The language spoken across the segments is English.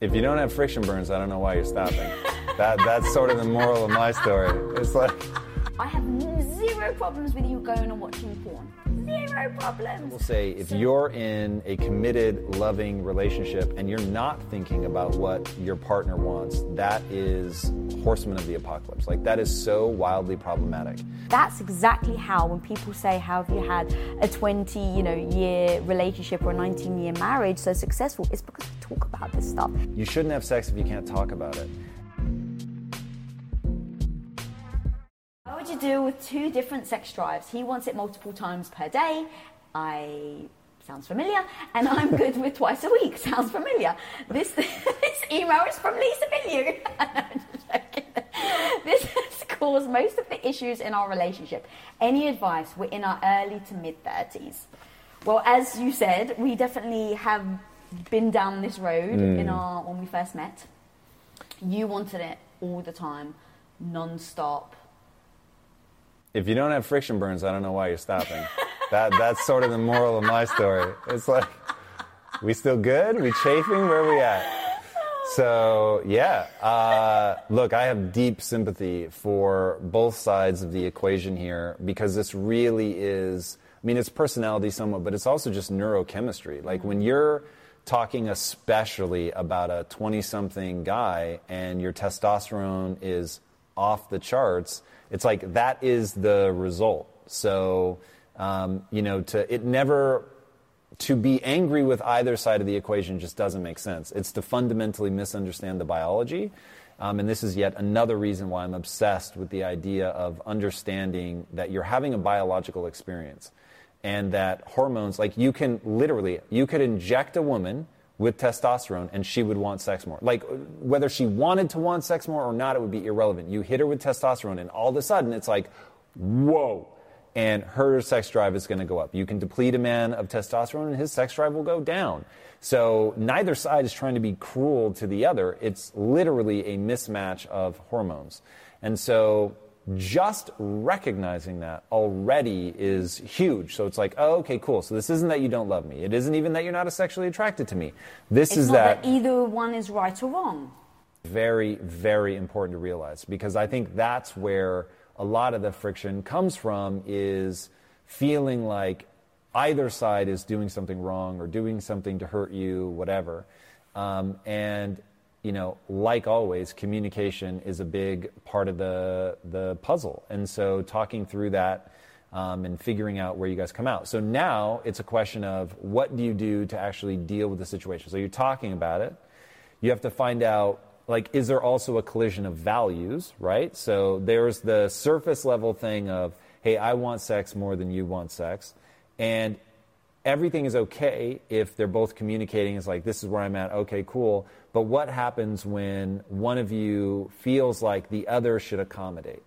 If you don't have friction burns, I don't know why you're stopping. that that's sort of the moral of my story. It's like I have zero problems with you going and watching porn. Zero problems. We'll say if you're in a committed, loving relationship and you're not thinking about what your partner wants, that is horseman of the apocalypse. Like that is so wildly problematic. That's exactly how when people say, "How have you had a 20, you know, year relationship or a 19 year marriage so successful?" It's because we talk about this stuff. You shouldn't have sex if you can't talk about it. What would you do with two different sex drives? He wants it multiple times per day. I sounds familiar, and I'm good with twice a week. Sounds familiar. This this email is from Lisa Bilyeu. this has caused most of the issues in our relationship. Any advice? We're in our early to mid thirties. Well, as you said, we definitely have been down this road hmm. in our when we first met. You wanted it all the time, non-stop. If you don't have friction burns, I don't know why you're stopping. that that's sort of the moral of my story. It's like we still good? We chafing? Where we at? So yeah, uh, look, I have deep sympathy for both sides of the equation here because this really is. I mean, it's personality somewhat, but it's also just neurochemistry. Like when you're talking especially about a 20 something guy and your testosterone is off the charts, it's like that is the result. So, um, you know, to, it never, to be angry with either side of the equation just doesn't make sense. It's to fundamentally misunderstand the biology. Um, and this is yet another reason why I'm obsessed with the idea of understanding that you're having a biological experience and that hormones, like you can literally, you could inject a woman with testosterone and she would want sex more. Like whether she wanted to want sex more or not, it would be irrelevant. You hit her with testosterone and all of a sudden it's like, whoa. And her sex drive is going to go up. You can deplete a man of testosterone and his sex drive will go down. So neither side is trying to be cruel to the other. It's literally a mismatch of hormones. And so just recognizing that already is huge. So it's like, oh, okay, cool. So this isn't that you don't love me. It isn't even that you're not sexually attracted to me. This It's is not that, that either one is right or wrong. very, very important to realize because I think that's where a lot of the friction comes from is feeling like either side is doing something wrong or doing something to hurt you, whatever. Um, and you know, like always, communication is a big part of the the puzzle, and so talking through that um, and figuring out where you guys come out. So now it's a question of what do you do to actually deal with the situation. So you're talking about it. You have to find out like is there also a collision of values, right? So there's the surface level thing of hey, I want sex more than you want sex, and everything is okay if they're both communicating. It's like, this is where I'm at. Okay, cool. But what happens when one of you feels like the other should accommodate?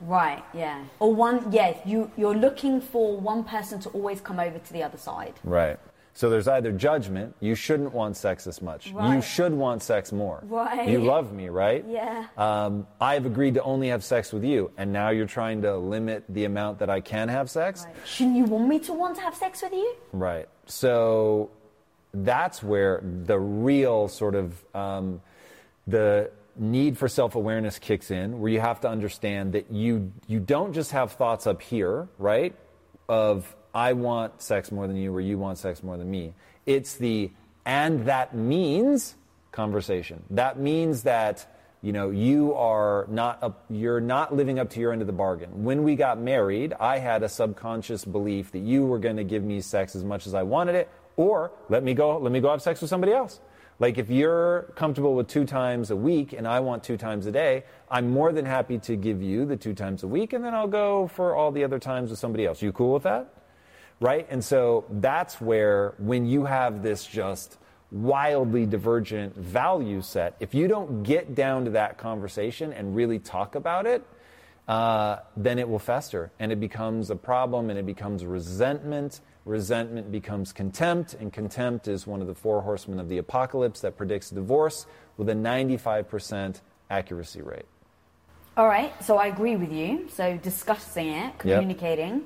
Right, yeah. Or one, yeah, you, you're looking for one person to always come over to the other side. Right. So there's either judgment, you shouldn't want sex this much. You should want sex more. Right. You love me, right? Yeah. Um, I've agreed to only have sex with you, and now you're trying to limit the amount that I can have sex? Right. Shouldn't you want me to want to have sex with you? Right. So that's where the real sort of um, the need for self-awareness kicks in, where you have to understand that you you don't just have thoughts up here, right? Of I want sex more than you, or you want sex more than me. It's the and that means conversation. That means that you know you are not up, you're not living up to your end of the bargain. When we got married, I had a subconscious belief that you were going to give me sex as much as I wanted it, or let me go let me go have sex with somebody else. Like if you're comfortable with two times a week and I want two times a day, I'm more than happy to give you the two times a week, and then I'll go for all the other times with somebody else. You cool with that? right? And so that's where, when you have this just wildly divergent value set, if you don't get down to that conversation and really talk about it, uh, then it will fester and it becomes a problem and it becomes resentment. Resentment becomes contempt, and contempt is one of the four horsemen of the apocalypse that predicts divorce with a 95% accuracy rate. All right, so I agree with you. So discussing it, communicating.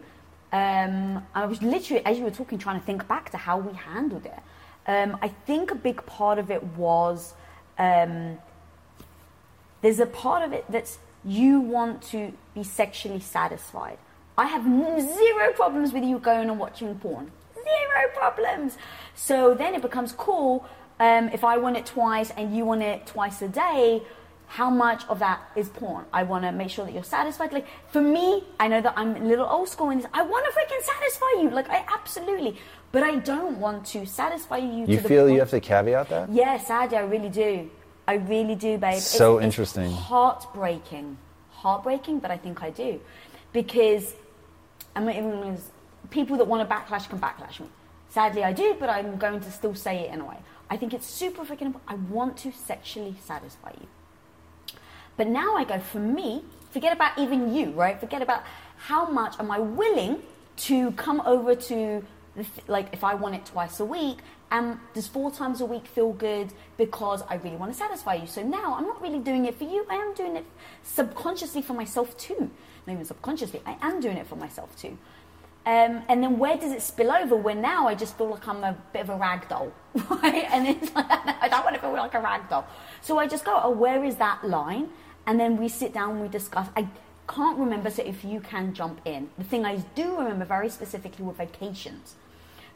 Yep. Um, I was literally, as you were talking, trying to think back to how we handled it. Um, I think a big part of it was um, there's a part of it that's you want to be sexually satisfied. I have zero problems with you going and watching porn. Zero problems. So then it becomes cool um, if I want it twice and you want it twice a day. How much of that is porn? I want to make sure that you're satisfied. Like for me, I know that I'm a little old school in this. I want to freaking satisfy you. Like I absolutely, but I don't want to satisfy you. You feel you have to caveat that? Yes, yeah, sadly, I really do. I really do, babe. So it's, interesting. It's heartbreaking. Heartbreaking, but I think I do. Because I mean, people that want to backlash can backlash me. Sadly, I do, but I'm going to still say it in a way. I think it's super freaking important. I want to sexually satisfy you. But now I go, for me, forget about even you, right? Forget about how much am I willing to come over to, like, if I want it twice a week, and does four times a week feel good because I really want to satisfy you? So now I'm not really doing it for you, I am doing it subconsciously for myself too. Not even subconsciously, I am doing it for myself too. Um, and then where does it spill over? Where now I just feel like I'm a bit of a rag doll, right? And it's like, I don't want to feel like a rag doll. So I just go, oh, where is that line? And then we sit down, and we discuss. I can't remember, so if you can jump in. The thing I do remember very specifically were vacations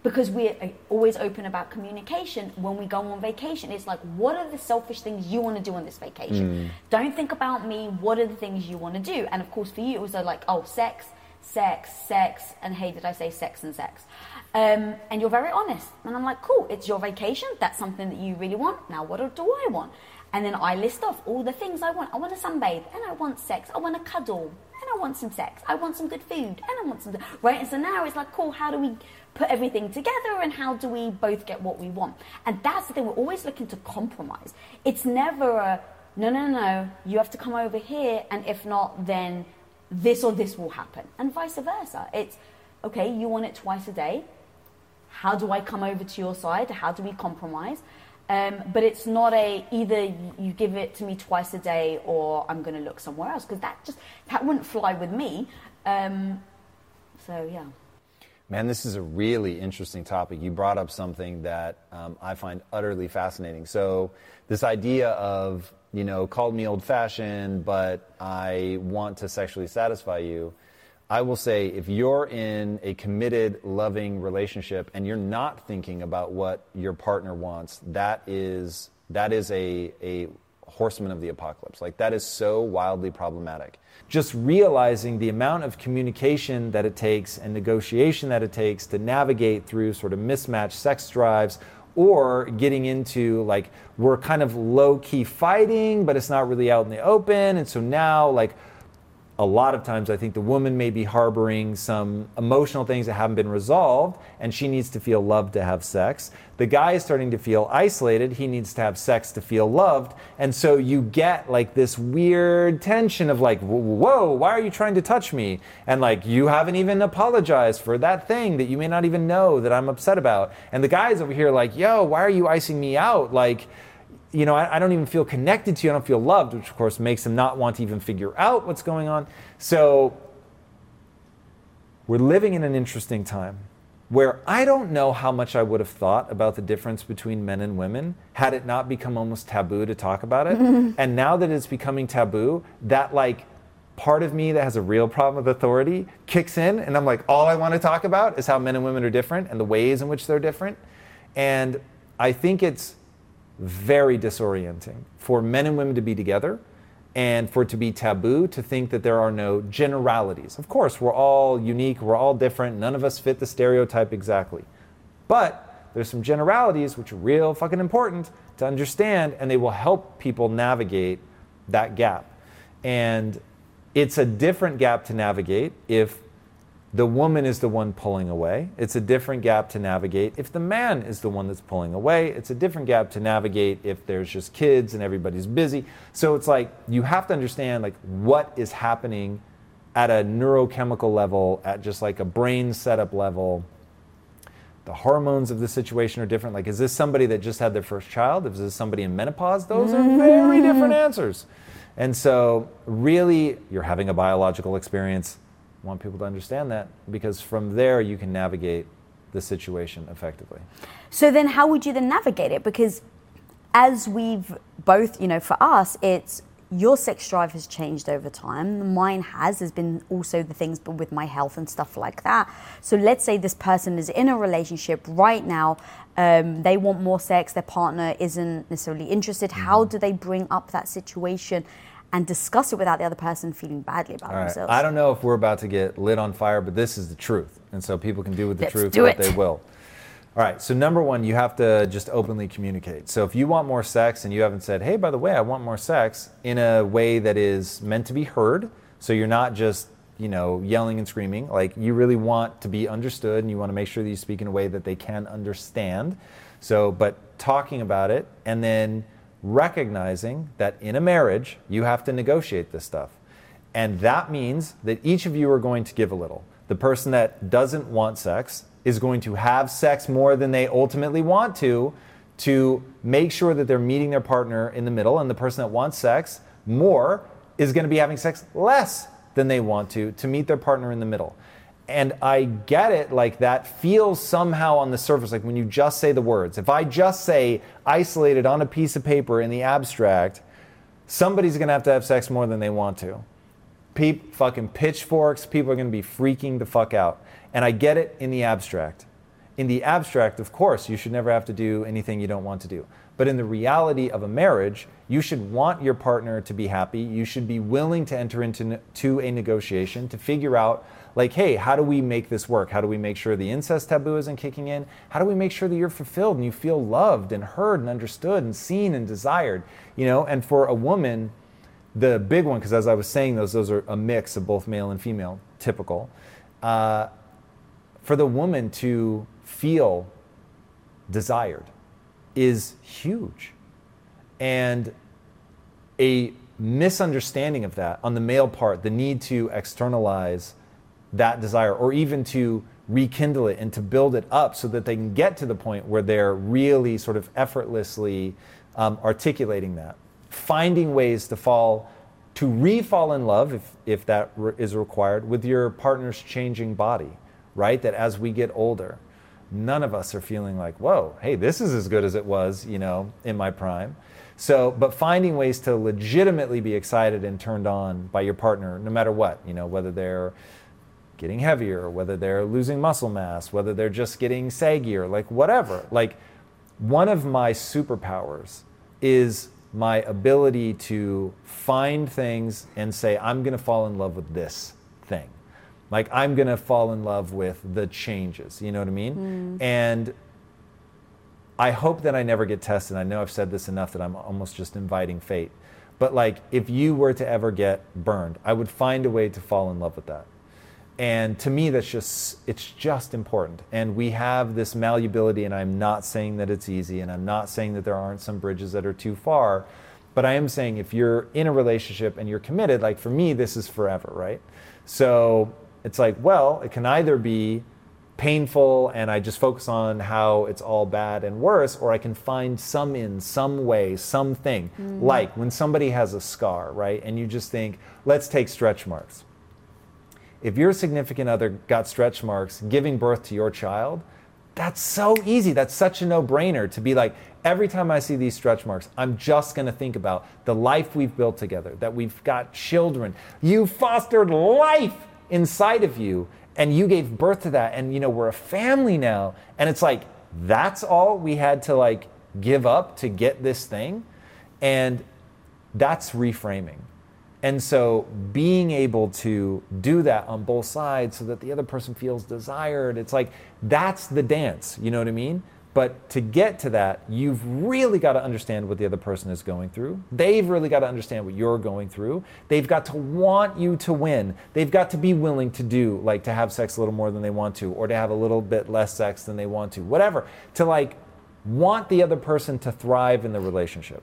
because we're always open about communication when we go on vacation. It's like what are the selfish things you want to do on this vacation? Mm. don't think about me. What are the things you want to do? And of course for you it was like oh sex sex sex and hey did i say sex and sex? Um, and you're very honest. And i'm like cool it's your vacation. That's something that you really want. Now what do i want? And then i list off all the things i want. I want to sunbathe and i want sex. I want to cuddle i want some sex i want some good food and i want some right and so now it's like cool how do we put everything together and how do we both get what we want? And that's the thing, we're always looking to compromise. It's never a no, no, no, you have to come over here, and if not, then this or this will happen, and vice versa. It's okay, you want it twice a day. How do I come over to your side? How do we compromise? Um, but it's not a either you give it to me twice a day or I'm going to look somewhere else because that just that wouldn't fly with me. Um, so yeah. Man, this is a really interesting topic. You brought up something that um, I find utterly fascinating. So, this idea of, you know, called me old fashioned, but I want to sexually satisfy you. I will say if you're in a committed, loving relationship and you're not thinking about what your partner wants, that is, that is a, a horseman of the apocalypse. Like, that is so wildly problematic just realizing the amount of communication that it takes and negotiation that it takes to navigate through sort of mismatched sex drives or getting into like we're kind of low key fighting but it's not really out in the open and so now like a lot of times I think the woman may be harboring some emotional things that haven't been resolved and she needs to feel loved to have sex. The guy is starting to feel isolated. He needs to have sex to feel loved. And so you get like this weird tension of like, whoa, why are you trying to touch me? And like, you haven't even apologized for that thing that you may not even know that I'm upset about. And the guy's over here like, yo, why are you icing me out? Like, you know, I, I, don't even feel connected to you. I don't feel loved, which of course makes them not want to even figure out what's going on. So we're living in an interesting time where I don't know how much I would have thought about the difference between men and women had it not become almost taboo to talk about it. and now that it's becoming taboo, that like part of me that has a real problem with authority kicks in and I'm like, all I want to talk about is how men and women are different and the ways in which they're different. And I think it's very disorienting for men and women to be together and for it to be taboo to think that there are no generalities. Of course, we're all unique, we're all different, none of us fit the stereotype exactly. But there's some generalities which are real fucking important to understand and they will help people navigate that gap. And it's a different gap to navigate if the woman is the one pulling away. It's a different gap to navigate. If the man is the one that's pulling away, it's a different gap to navigate if there's just kids and everybody's busy. So it's like you have to understand like what is happening at a neurochemical level, at just like a brain setup level. The hormones of the situation are different. Like, is this somebody that just had their first child? Is this somebody in menopause? Those are very mm-hmm. different answers. And so, really, you're having a biological experience want people to understand that because from there you can navigate the situation effectively. So then how would you then navigate it? Because as we've both, you know, for us, it's your sex drive has changed over time. Mine has. There's been also the things but with my health and stuff like that. So let's say this person is in a relationship right now. Um, they want more sex. Their partner isn't necessarily interested. How mm-hmm. do they bring up that situation? And discuss it without the other person feeling badly about right. themselves. I don't know if we're about to get lit on fire, but this is the truth. And so people can do with the Let's truth what they will. All right, so number one, you have to just openly communicate. So if you want more sex and you haven't said, hey, by the way, I want more sex in a way that is meant to be heard, so you're not just, you know, yelling and screaming, like you really want to be understood and you want to make sure that you speak in a way that they can understand. So, but talking about it and then recognizing that in a marriage, you have to negotiate this stuff. And that means that each of you are going to give a little. The person that doesn't want sex is going to have sex more than they ultimately want to, to make sure that they're meeting their partner in the middle. And the person that wants sex more is going to be having sex less than they want to, to meet their partner in the middle. And I get it, like that feels somehow on the surface, like when you just say the words. If I just say isolated on a piece of paper in the abstract, somebody's gonna have to have sex more than they want to. Peep, fucking pitchforks, people are gonna be freaking the fuck out. And I get it in the abstract. In the abstract, of course, you should never have to do anything you don't want to do. But in the reality of a marriage, you should want your partner to be happy. You should be willing to enter into to a negotiation to figure out like, hey, how do we make this work? How do we make sure the incest taboo isn't kicking in? How do we make sure that you're fulfilled and you feel loved and heard and understood and seen and desired? You know, and for a woman, the big one, because as I was saying, those those are a mix of both male and female, typical. Uh, for the woman to feel desired is huge, and a misunderstanding of that on the male part, the need to externalize that desire or even to rekindle it and to build it up so that they can get to the point where they're really sort of effortlessly um, articulating that. Finding ways to fall, to re fall in love, if, if that re- is required, with your partner's changing body, right? That as we get older, none of us are feeling like, whoa, hey, this is as good as it was, you know, in my prime. So, but finding ways to legitimately be excited and turned on by your partner, no matter what, you know, whether they're getting heavier, whether they're losing muscle mass, whether they're just getting saggier, like whatever. Like one of my superpowers is my ability to find things and say, I'm going to fall in love with this thing. Like I'm going to fall in love with the changes. You know what I mean? Mm. And I hope that I never get tested. I know I've said this enough that I'm almost just inviting fate. But like if you were to ever get burned, I would find a way to fall in love with that and to me that's just it's just important. And we have this malleability and i'm not saying that it's easy and i'm not saying that there aren't some bridges that are too far but i am saying if you're in a relationship and you're committed like for me this is forever right? So it's like well it can either be painful and i just focus on how it's all bad and worse or i can find some in some way something. Mm. like when somebody has a scar right? And you just think let's take stretch marks if your significant other got stretch marks giving birth to your child, that's so easy. That's such a no brainer to be like, every time I see these stretch marks, I'm just going to think about the life we've built together, that we've got children. You fostered life inside of you, and you gave birth to that. And, you know, we're a family now. And it's like, that's all we had to like give up to get this thing. And that's reframing. And so being able to do that on both sides so that the other person feels desired, it's like that's the dance, you know what I mean? But to get to that, you've really got to understand what the other person is going through. They've really got to understand what you're going through. They've got to want you to win. They've got to be willing to do, like to have sex a little more than they want to, or to have a little bit less sex than they want to, whatever. To like want the other person to thrive in the relationship.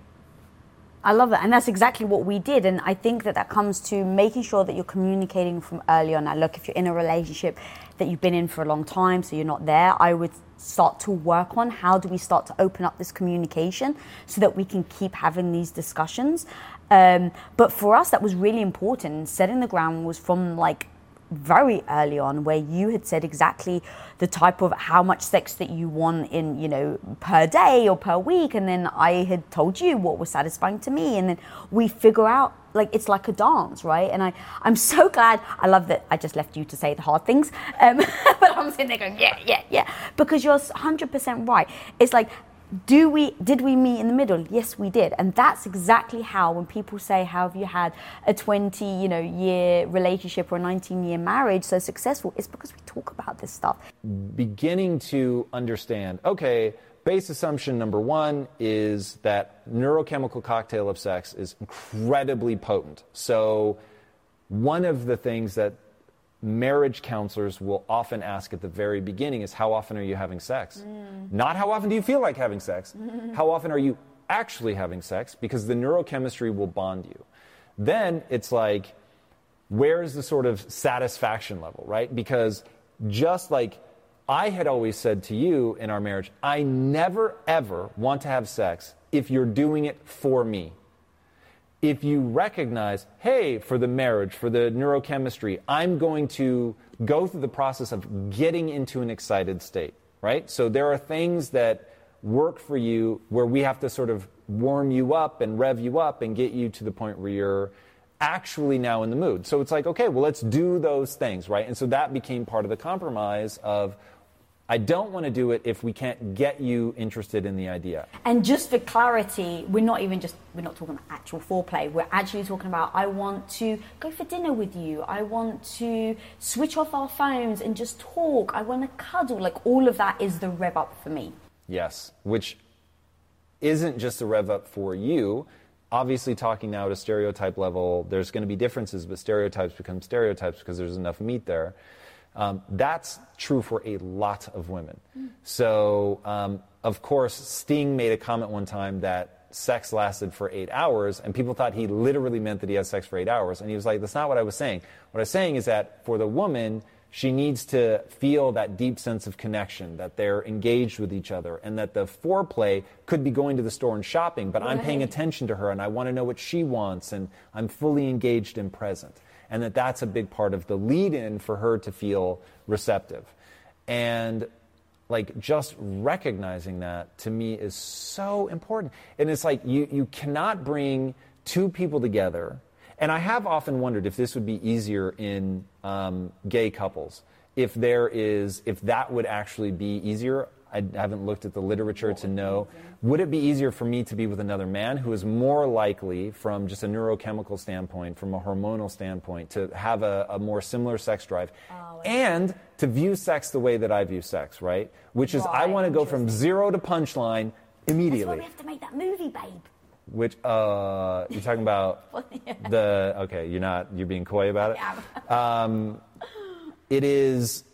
I love that. And that's exactly what we did. And I think that that comes to making sure that you're communicating from early on. Now, look, if you're in a relationship that you've been in for a long time, so you're not there, I would start to work on how do we start to open up this communication so that we can keep having these discussions. Um, but for us, that was really important. Setting the ground was from like very early on where you had said exactly the type of how much sex that you want in you know per day or per week. And then i had told you what was satisfying to me. And then we figure out like it's like a dance right? And i i'm so glad. I love that i just left you to say the hard things. Um, but i'm sitting there going yeah yeah yeah. Because you're 100% right. It's like do we did we meet in the middle? Yes we did. And that's exactly how when people say how have you had a 20 you know year relationship or a 19 year marriage so successful? It's because we talk about this stuff. Beginning to understand okay base assumption number one is that neurochemical cocktail of sex is incredibly potent. So one of the things that marriage counselors will often ask at the very beginning is how often are you having sex? Mm. Not how often do you feel like having sex? how often are you actually having sex? Because the neurochemistry will bond you. Then it's like, where is the sort of satisfaction level, right? Because just like I had always said to you in our marriage, I never ever want to have sex if you're doing it for me if you recognize, hey, for the marriage, for the neurochemistry, I'm going to go through the process of getting into an excited state, right? So there are things that work for you where we have to sort of warm you up and rev you up and get you to the point where you're actually now in the mood. So it's like, okay, well, let's do those things, right? And so that became part of the compromise of I don't want to do it if we can't get you interested in the idea. And just for clarity, we're not even just we're not talking about actual foreplay. We're actually talking about I want to go for dinner with you. I want to switch off our phones and just talk. I want to cuddle. Like all of that is the rev up for me. Yes, which isn't just a rev up for you. Obviously, talking now at a stereotype level, there's going to be differences, but stereotypes become stereotypes because there's enough meat there. Um, that's true for a lot of women. Mm. So, um, of course, Sting made a comment one time that sex lasted for eight hours, and people thought he literally meant that he had sex for eight hours. And he was like, that's not what I was saying. What I was saying is that for the woman, she needs to feel that deep sense of connection, that they're engaged with each other, and that the foreplay could be going to the store and shopping, but right. I'm paying attention to her and I want to know what she wants, and I'm fully engaged and present and that that's a big part of the lead in for her to feel receptive. And like just recognizing that to me is so important. And it's like you, you cannot bring two people together. And I have often wondered if this would be easier in um, gay couples. If there is, if that would actually be easier. I haven't looked at the literature to know. Would it be easier for me to be with another man who is more likely, from just a neurochemical standpoint, from a hormonal standpoint, to have a, a more similar sex drive, oh, and to view sex the way that I view sex, right? Which is, right, I want to go from zero to punchline immediately. That's why we have to make that movie, babe. Which uh, you're talking about yeah. the okay? You're not you're being coy about it. Yeah. Um, it is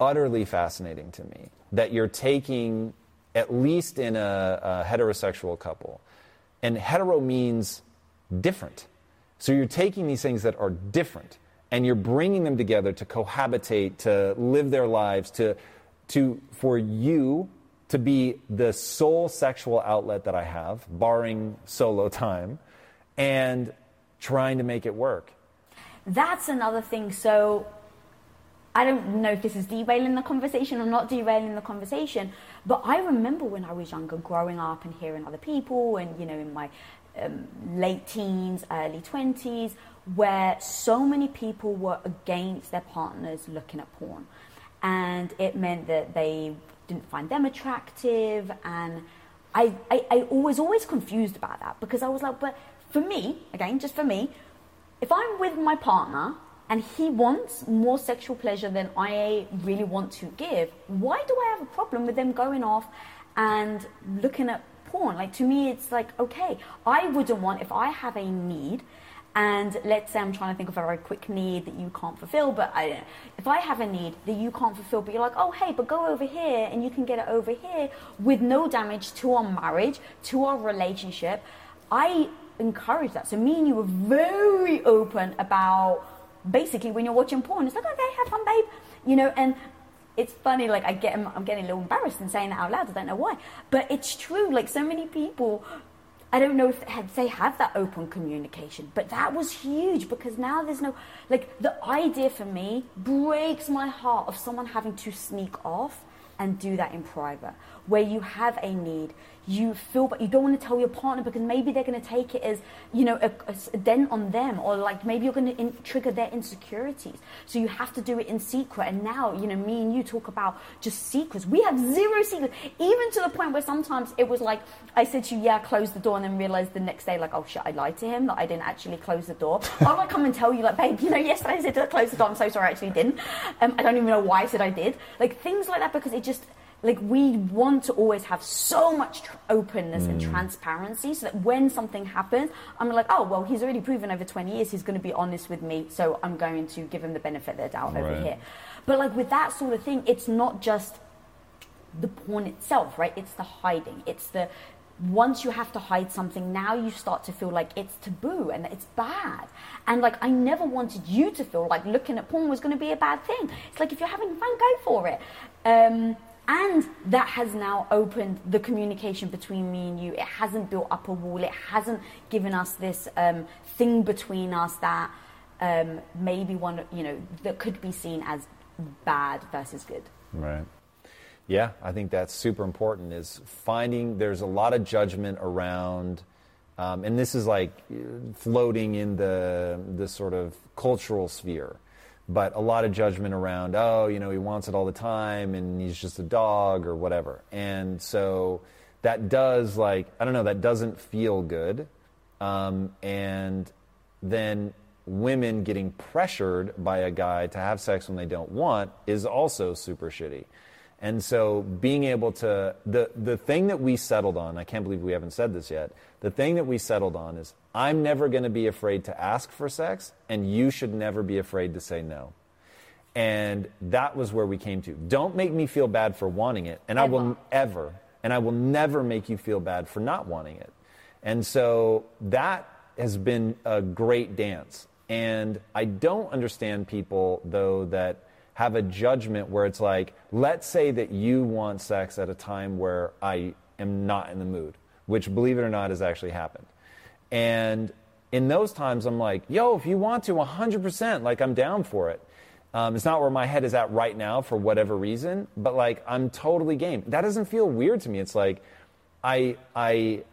utterly fascinating to me that you're taking, at least in a, a heterosexual couple, and hetero means different. So you're taking these things that are different and you're bringing them together to cohabitate, to live their lives, to, to, for you to be the sole sexual outlet that I have, barring solo time, and trying to make it work. That's another thing. So I don't know if this is derailing the conversation or not derailing the conversation, but I remember when I was younger, growing up and hearing other people, and you know, in my um, late teens, early 20s, where so many people were against their partners looking at porn. And it meant that they didn't find them attractive. And I, I, I was always confused about that because I was like, but for me, again, just for me, if I'm with my partner and he wants more sexual pleasure than I really want to give, why do I have a problem with them going off and looking at porn? Like to me, it's like okay, I wouldn't want if I have a need. And let's say I'm trying to think of a very quick need that you can't fulfill, but I, if I have a need that you can't fulfill, but you're like, oh hey, but go over here and you can get it over here with no damage to our marriage, to our relationship, I encourage that. So me and you were very open about basically when you're watching porn, it's like, okay, have fun, babe. You know, and it's funny, like I get, I'm getting a little embarrassed in saying that out loud. I don't know why, but it's true. Like so many people, I don't know if they have that open communication, but that was huge because now there's no, like the idea for me breaks my heart of someone having to sneak off and do that in private, where you have a need, you feel, but you don't want to tell your partner because maybe they're going to take it as, you know, a, a dent on them, or like maybe you're going to in, trigger their insecurities. So you have to do it in secret. And now, you know, me and you talk about just secrets. We have zero secrets, even to the point where sometimes it was like I said to you, yeah, close the door, and then realized the next day, like, oh shit, I lied to him, that I didn't actually close the door. I'll like come and tell you, like, babe, you know, yesterday I said to close the door. I'm so sorry, I actually didn't. Um, I don't even know why I said I did. Like things like that because it just like we want to always have so much tr- openness mm. and transparency so that when something happens i'm like oh well he's already proven over 20 years he's going to be honest with me so i'm going to give him the benefit of the doubt right. over here but like with that sort of thing it's not just the porn itself right it's the hiding it's the once you have to hide something, now you start to feel like it's taboo and it's bad. And like, I never wanted you to feel like looking at porn was going to be a bad thing. It's like, if you're having fun, go for it. Um, and that has now opened the communication between me and you. It hasn't built up a wall. It hasn't given us this um, thing between us that um, maybe one, you know, that could be seen as bad versus good. Right. Yeah, I think that's super important. Is finding there's a lot of judgment around, um, and this is like floating in the the sort of cultural sphere but a lot of judgment around, oh, you know, he wants it all the time and he's just a dog or whatever. And so that does, like, I don't know, that doesn't feel good. Um, and then women getting pressured by a guy to have sex when they don't want is also super shitty. And so being able to the the thing that we settled on, I can't believe we haven't said this yet. The thing that we settled on is I'm never going to be afraid to ask for sex and you should never be afraid to say no. And that was where we came to. Don't make me feel bad for wanting it and ever. I will ever and I will never make you feel bad for not wanting it. And so that has been a great dance. And I don't understand people though that have a judgment where it's like, let's say that you want sex at a time where I am not in the mood, which, believe it or not, has actually happened. And in those times, I'm like, yo, if you want to, 100%, like, I'm down for it. Um, it's not where my head is at right now for whatever reason, but like, I'm totally game. That doesn't feel weird to me. It's like, I, I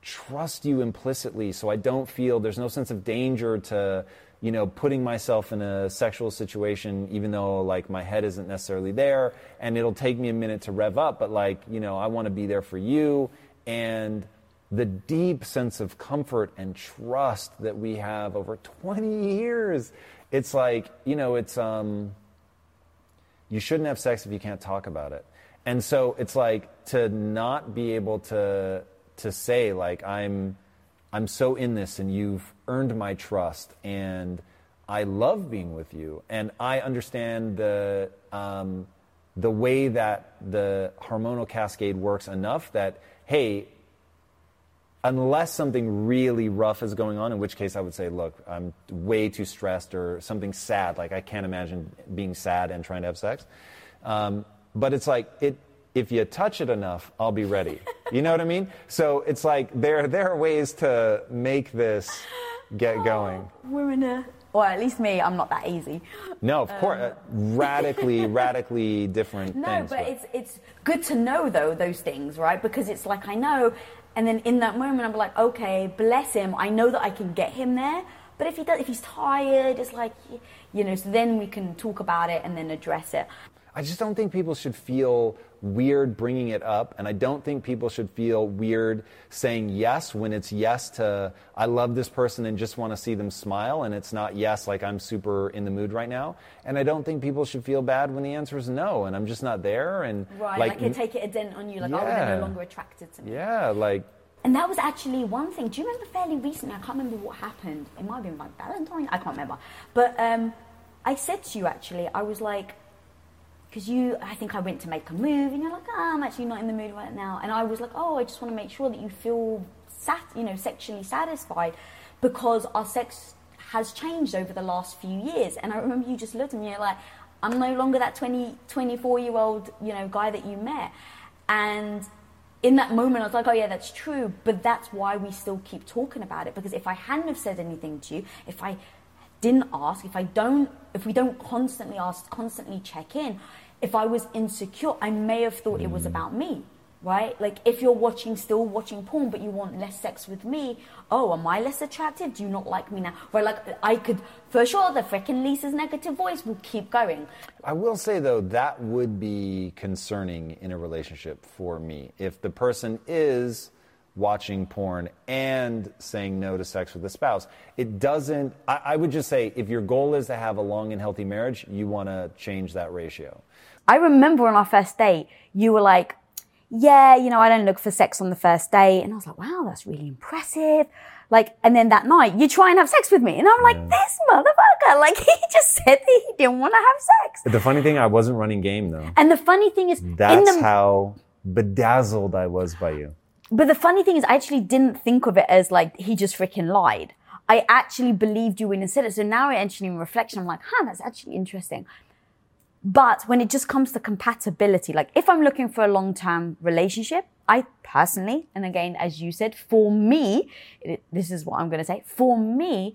trust you implicitly, so I don't feel there's no sense of danger to you know, putting myself in a sexual situation, even though like my head isn't necessarily there, and it'll take me a minute to rev up, but like, you know, I want to be there for you. And the deep sense of comfort and trust that we have over 20 years, it's like, you know, it's, um, you shouldn't have sex if you can't talk about it. And so it's like to not be able to, to say, like, I'm, I'm so in this and you've earned my trust and I love being with you. And I understand the um, the way that the hormonal cascade works enough that hey unless something really rough is going on in which case I would say look I'm way too stressed or something sad. Like I can't imagine being sad and trying to have sex. Um, but it's like it if you touch it enough, I'll be ready. You know what I mean? So it's like there, there are ways to make this get going. We're in a, or at least me, I'm not that easy. No, of um, course, uh, radically, radically different no, things. No, but, but it's, it's good to know, though, those things, right? Because it's like I know, and then in that moment, I'm like, okay, bless him. I know that I can get him there. But if he does, if he's tired, it's like, you know. So then we can talk about it and then address it. I just don't think people should feel weird bringing it up, and I don't think people should feel weird saying yes when it's yes to I love this person and just want to see them smile, and it's not yes like I'm super in the mood right now. And I don't think people should feel bad when the answer is no, and I'm just not there. And right, like, like you take it a dent on you, like yeah, oh, they're no longer attracted to me. Yeah, like. And that was actually one thing. Do you remember fairly recently? I can't remember what happened. It might have been like Valentine. I can't remember. But um, I said to you actually, I was like, because you, I think I went to make a move, and you're like, oh, I'm actually not in the mood right now. And I was like, oh, I just want to make sure that you feel sat, you know, sexually satisfied, because our sex has changed over the last few years. And I remember you just looked at me, you're like, I'm no longer that 20, 24 year old, you know, guy that you met. And in that moment, I was like, oh, yeah, that's true. But that's why we still keep talking about it. Because if I hadn't have said anything to you, if I didn't ask, if I don't, if we don't constantly ask, constantly check in, if I was insecure, I may have thought it was mm. about me, right? Like if you're watching, still watching porn, but you want less sex with me, oh, am I less attractive? Do you not like me now? Right? Like I could, for sure, the freaking Lisa's negative voice will keep going. I will say though, that would be concerning in a relationship for me if the person is watching porn and saying no to sex with a spouse. It doesn't, I, I, would just say if your goal is to have a long and healthy marriage, you want to change that ratio. I remember on our first date, you were like, yeah, you know, I don't look for sex on the first date. And I was like, wow, that's really impressive. Like, and then that night you try and have sex with me. And I'm like, this motherfucker. Like, he just said that he didn't want to have sex. But the funny thing, I wasn't running game though. And the funny thing is, that's the, how bedazzled I was by you. But the funny thing is, I actually didn't think of it as like he just freaking lied. I actually believed you when you said it. So now, actually, in reflection, I'm like, huh, that's actually interesting. But when it just comes to compatibility, like if I'm looking for a long term relationship, I personally, and again, as you said, for me, this is what I'm going to say, for me,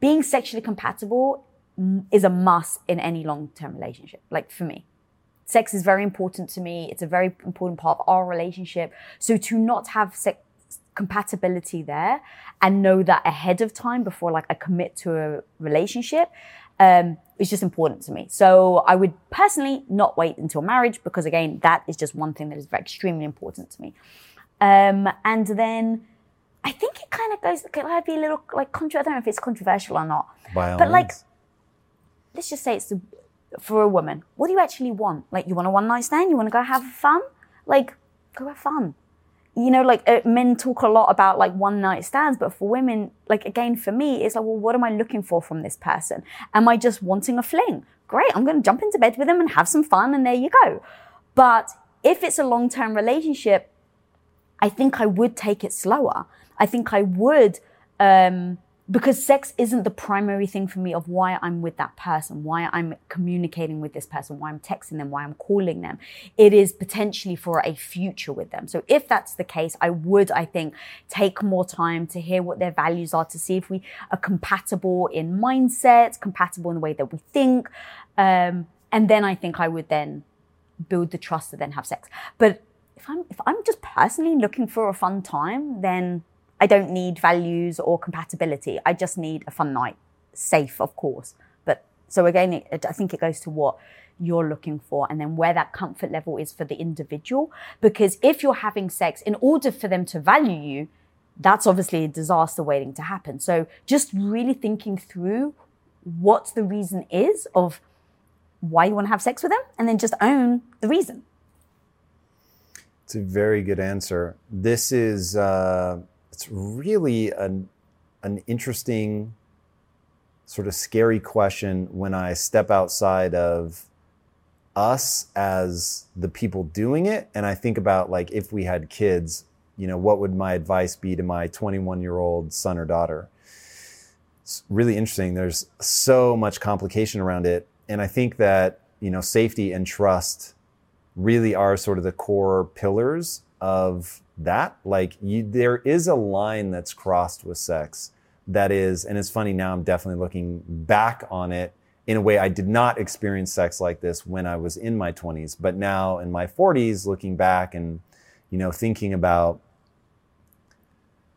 being sexually compatible is a must in any long-term relationship like for me. Sex is very important to me. It's a very important part of our relationship. So to not have sex compatibility there and know that ahead of time before like i commit to a relationship um, is just important to me. So i would personally not wait until marriage because again that is just one thing that is very extremely important to me. Um, and then I think it kind of goes. It might be a little like controversial. I don't know if it's controversial or not. By but like, let's just say it's for a woman. What do you actually want? Like, you want a one night stand? You want to go have fun? Like, go have fun. You know, like uh, men talk a lot about like one night stands, but for women, like again, for me, it's like, well, what am I looking for from this person? Am I just wanting a fling? Great, I'm going to jump into bed with them and have some fun, and there you go. But if it's a long term relationship, I think I would take it slower. I think I would, um, because sex isn't the primary thing for me of why I'm with that person, why I'm communicating with this person, why I'm texting them, why I'm calling them. It is potentially for a future with them. So if that's the case, I would, I think, take more time to hear what their values are, to see if we are compatible in mindset, compatible in the way that we think. Um, and then I think I would then build the trust to then have sex. But if I'm if I'm just personally looking for a fun time, then I don't need values or compatibility. I just need a fun night, safe, of course. But so again, it, I think it goes to what you're looking for and then where that comfort level is for the individual. Because if you're having sex, in order for them to value you, that's obviously a disaster waiting to happen. So just really thinking through what the reason is of why you want to have sex with them and then just own the reason It's a very good answer. This is uh, it's really an an interesting, sort of scary question when I step outside of us as the people doing it, and I think about like if we had kids, you know, what would my advice be to my 21 year old son or daughter? It's really interesting. There's so much complication around it, and I think that you know safety and trust really are sort of the core pillars of that. Like you, there is a line that's crossed with sex that is, and it's funny now I'm definitely looking back on it in a way I did not experience sex like this when I was in my 20s, but now in my 40s, looking back and, you know, thinking about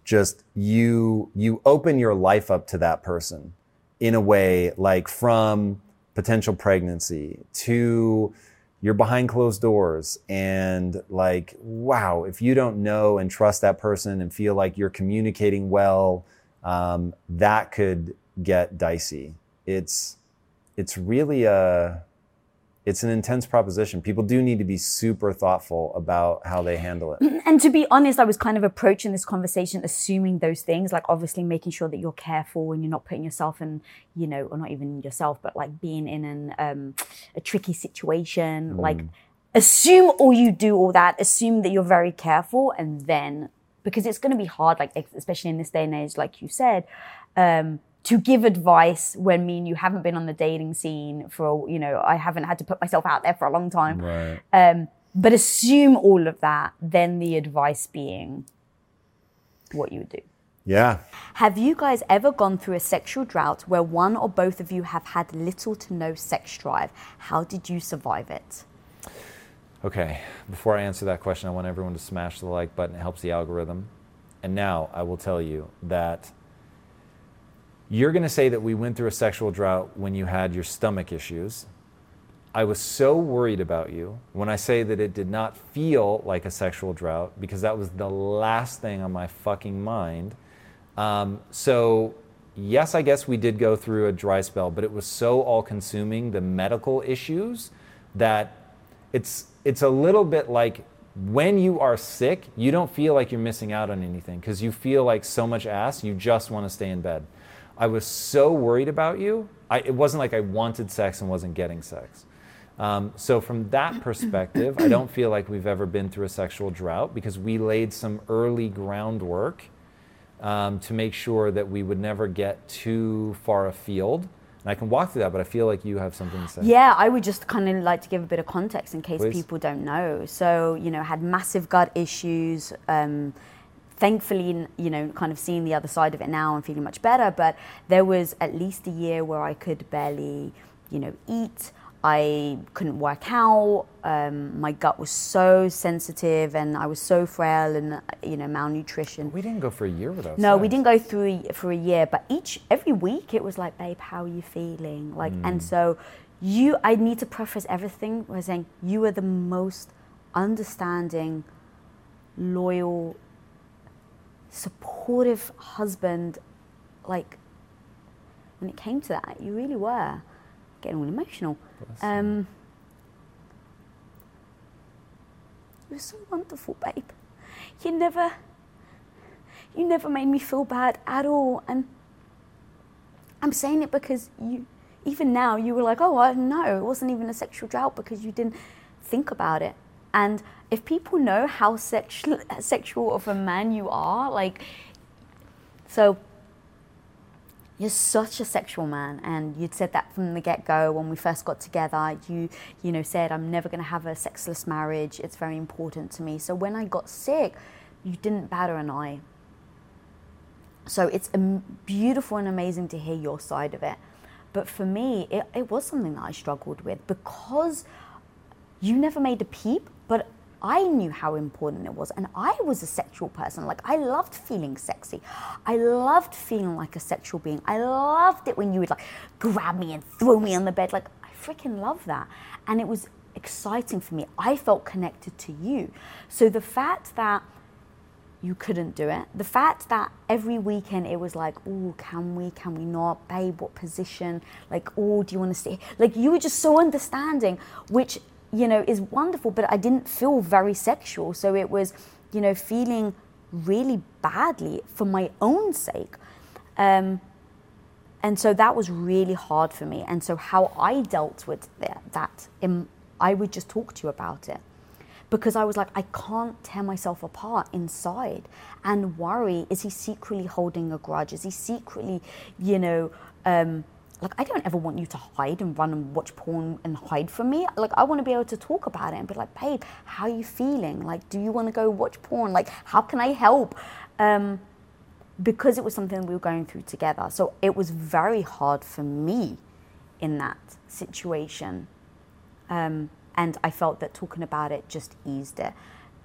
just you, you open your life up to that person in a way like from potential pregnancy to you're behind closed doors and like wow if you don't know and trust that person and feel like you're communicating well um, that could get dicey. It's it's really a it's an intense proposition. People do need to be super thoughtful about how they handle it. And to be honest, I was kind of approaching this conversation assuming those things, like obviously making sure that you're careful and you're not putting yourself in, you know, or not even yourself, but like being in an um, a tricky situation. Mm. Like assume all you do all that, assume that you're very careful, and then because it's going to be hard, like especially in this day and age, like you said. Um, to give advice when mean you haven't been on the dating scene for you know I haven't had to put myself out there for a long time. Right. Um, but assume all of that, then the advice being what you would do. Yeah. Have you guys ever gone through a sexual drought where one or both of you have had little to no sex drive? How did you survive it? Okay, before I answer that question, I want everyone to smash the like button. It helps the algorithm. And now I will tell you that you're going to say that we went through a sexual drought when you had your stomach issues. I was so worried about you when I say that it did not feel like a sexual drought because that was the last thing on my fucking mind. Um, so, yes, I guess we did go through a dry spell, but it was so all consuming, the medical issues, that it's, it's a little bit like when you are sick, you don't feel like you're missing out on anything because you feel like so much ass, you just want to stay in bed. I was so worried about you. I, it wasn't like I wanted sex and wasn't getting sex. Um, so, from that perspective, I don't feel like we've ever been through a sexual drought because we laid some early groundwork um, to make sure that we would never get too far afield. And I can walk through that, but I feel like you have something to say. Yeah, I would just kind of like to give a bit of context in case Please. people don't know. So, you know, had massive gut issues. Um, thankfully, you know, kind of seeing the other side of it now and feeling much better. But there was at least a year where I could barely, you know, eat. I couldn't work out. Um, my gut was so sensitive, and I was so frail, and you know, malnutrition. We didn't go for a year without. No, sex. we didn't go through for a year, but each every week it was like, babe, how are you feeling? Like, Mm. and so you, I need to preface everything by saying you are the most understanding, loyal, supportive husband. Like, when it came to that, you really were getting all emotional. Um, you were so wonderful, babe. You never, you never made me feel bad at all. And I'm saying it because you, even now, you were like, oh, I no, it wasn't even a sexual drought because you didn't think about it. And if people know how sexual, sexual of a man you are, like, so you're such a sexual man. And you'd said that from the get-go when we first got together. You you know said i'm never going to have a sexless marriage. It's very important to me. So when i got sick you didn't batter an eye. So it's beautiful and amazing to hear your side of it. But for me it, it was something that i struggled with because you never made a peep I knew how important it was, and I was a sexual person. Like, I loved feeling sexy. I loved feeling like a sexual being. I loved it when you would like grab me and throw me on the bed. Like, I freaking love that. And it was exciting for me. I felt connected to you. So the fact that you couldn't do it, the fact that every weekend it was like, oh, can we, can we not, babe, what position? Like, oh, do you want to stay? Like, you were just so understanding, which you know, is wonderful, but I didn't feel very sexual. So it was, you know, feeling really badly for my own sake. Um, and so that was really hard for me. And so how I dealt with that, in, I would just talk to you about it because I was like, I can't tear myself apart inside and worry. Is he secretly holding a grudge? Is he secretly, you know, um, like I don't ever want you to hide and run and watch porn and hide from me. Like I want to be able to talk about it and be like, babe, how are you feeling? Like, do you want to go watch porn? Like, how can I help? Um, because it was something we were going through together. So it was very hard for me in that situation. Um, and I felt that talking about it just eased it.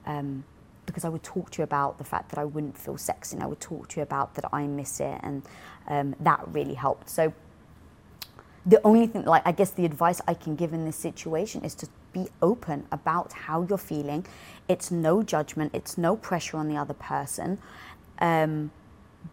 Um, because I would talk to you about the fact that I wouldn't feel sexy and I would talk to you about that I miss it and um, that really helped. So the only thing, like I guess the advice I can give in this situation is to be open about how you're feeling. It's no judgment, it's no pressure on the other person. Um,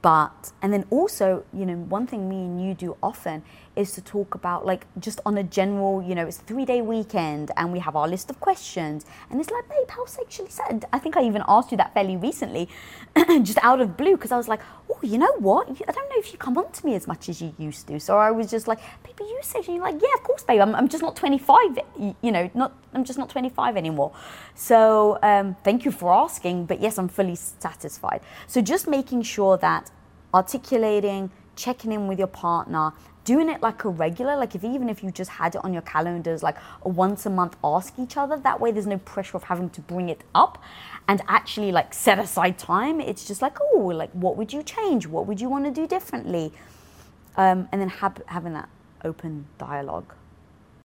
but and then also you know one thing me and you do often is to talk about like just on a general you know it's a three day weekend and we have our list of questions. And it's like babe how sexually sad. I think i even asked you that fairly recently just out of blue because i was like oh you know what? I don't know if you come on to me as much as you used to. So i was just like baby you sexually you're like yeah of course babe. I'm, I'm just not 25 you know not i'm just not 25 anymore. So um, thank you for asking but yes i'm fully satisfied. So just making sure that articulating, checking in with your partner, doing it like a regular, like if even if you just had it on your calendars, like a once a month ask each other. That way, there's no pressure of having to bring it up, and actually like set aside time. It's just like, oh, like what would you change? What would you want to do differently? Um, and then having that open dialogue.